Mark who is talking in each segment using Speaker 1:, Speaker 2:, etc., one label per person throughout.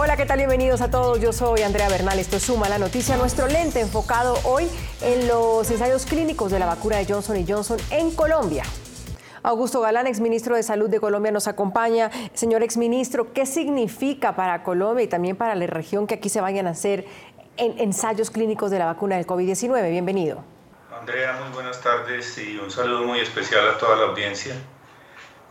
Speaker 1: Hola, ¿qué tal? Bienvenidos a todos. Yo soy Andrea Bernal. Esto es Suma la Noticia. Nuestro lente enfocado hoy en los ensayos clínicos de la vacuna de Johnson Johnson en Colombia. Augusto Galán, exministro de Salud de Colombia, nos acompaña. Señor exministro, ¿qué significa para Colombia y también para la región que aquí se vayan a hacer ensayos clínicos de la vacuna del COVID-19? Bienvenido.
Speaker 2: Andrea, muy buenas tardes y un saludo muy especial a toda la audiencia.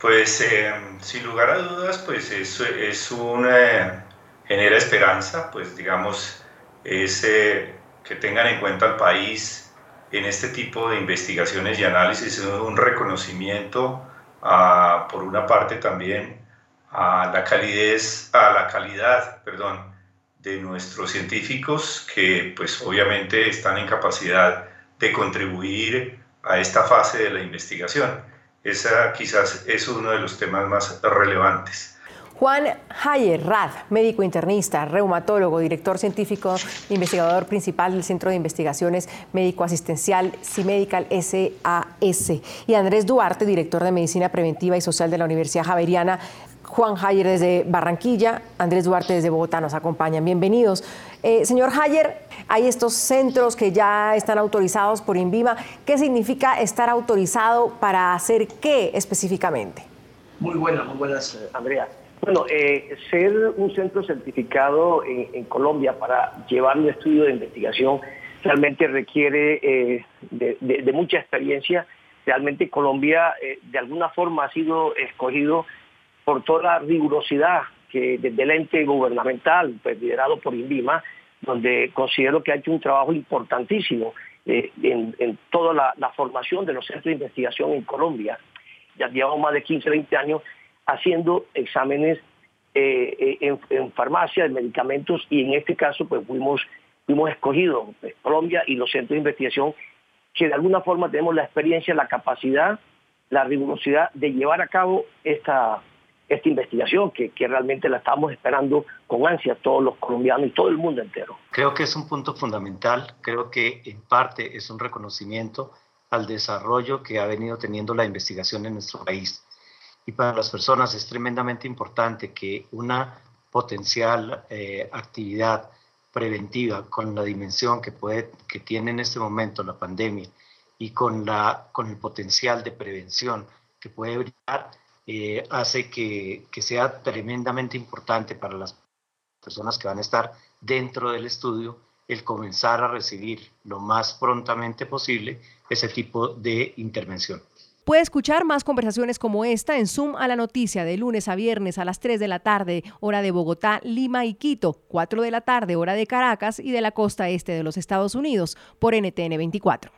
Speaker 2: Pues eh, sin lugar a dudas, pues es, es una genera esperanza, pues digamos, es que tengan en cuenta al país en este tipo de investigaciones y análisis, un reconocimiento por una parte también a la calidez, a la calidad, perdón, de nuestros científicos que pues obviamente están en capacidad de contribuir a esta fase de la investigación. Esa quizás es uno de los temas más relevantes.
Speaker 1: Juan Hayer Rad, médico internista, reumatólogo, director científico, investigador principal del Centro de Investigaciones Médico Asistencial CIMEDICAL SAS. Y Andrés Duarte, director de Medicina Preventiva y Social de la Universidad Javeriana. Juan Hayer desde Barranquilla, Andrés Duarte desde Bogotá nos acompañan. Bienvenidos. Eh, señor Hayer, hay estos centros que ya están autorizados por INVIMA. ¿Qué significa estar autorizado para hacer qué específicamente?
Speaker 3: Muy buenas, muy buenas, Andrea. Bueno, eh, ser un centro certificado en, Colombia para llevar un estudio de investigación realmente requiere eh, de, mucha experiencia. Realmente Colombia eh, de alguna forma ha sido escogido por toda la rigurosidad que desde el ente gubernamental, pues, liderado por INVIMA, donde considero que ha hecho un trabajo importantísimo en, toda la, formación de los centros de investigación en Colombia. Ya llevamos más de 15, 20 años haciendo exámenes eh, eh, en, farmacia de medicamentos y en este caso pues fuimos, fuimos escogidos pues, Colombia y los centros de investigación que de alguna forma tenemos la experiencia, la capacidad, la rigurosidad de llevar a cabo esta, esta investigación que, que, realmente la estamos esperando con ansia todos los colombianos y todo el mundo entero.
Speaker 4: Creo que es un punto fundamental, creo que en parte es un reconocimiento al desarrollo que ha venido teniendo la investigación en nuestro país. Y para las personas es tremendamente importante que una potencial eh, actividad preventiva con la dimensión que, puede, que tiene en este momento la pandemia y con, la, con el potencial de prevención que puede brillar, eh, hace que, que sea tremendamente importante para las personas que van a estar dentro del estudio el comenzar a recibir lo más prontamente posible ese tipo de intervención.
Speaker 1: Puede escuchar más conversaciones como esta en Zoom a la noticia de lunes a viernes a las 3 de la tarde, hora de Bogotá, Lima y Quito, 4 de la tarde, hora de Caracas y de la costa este de los Estados Unidos, por NTN 24.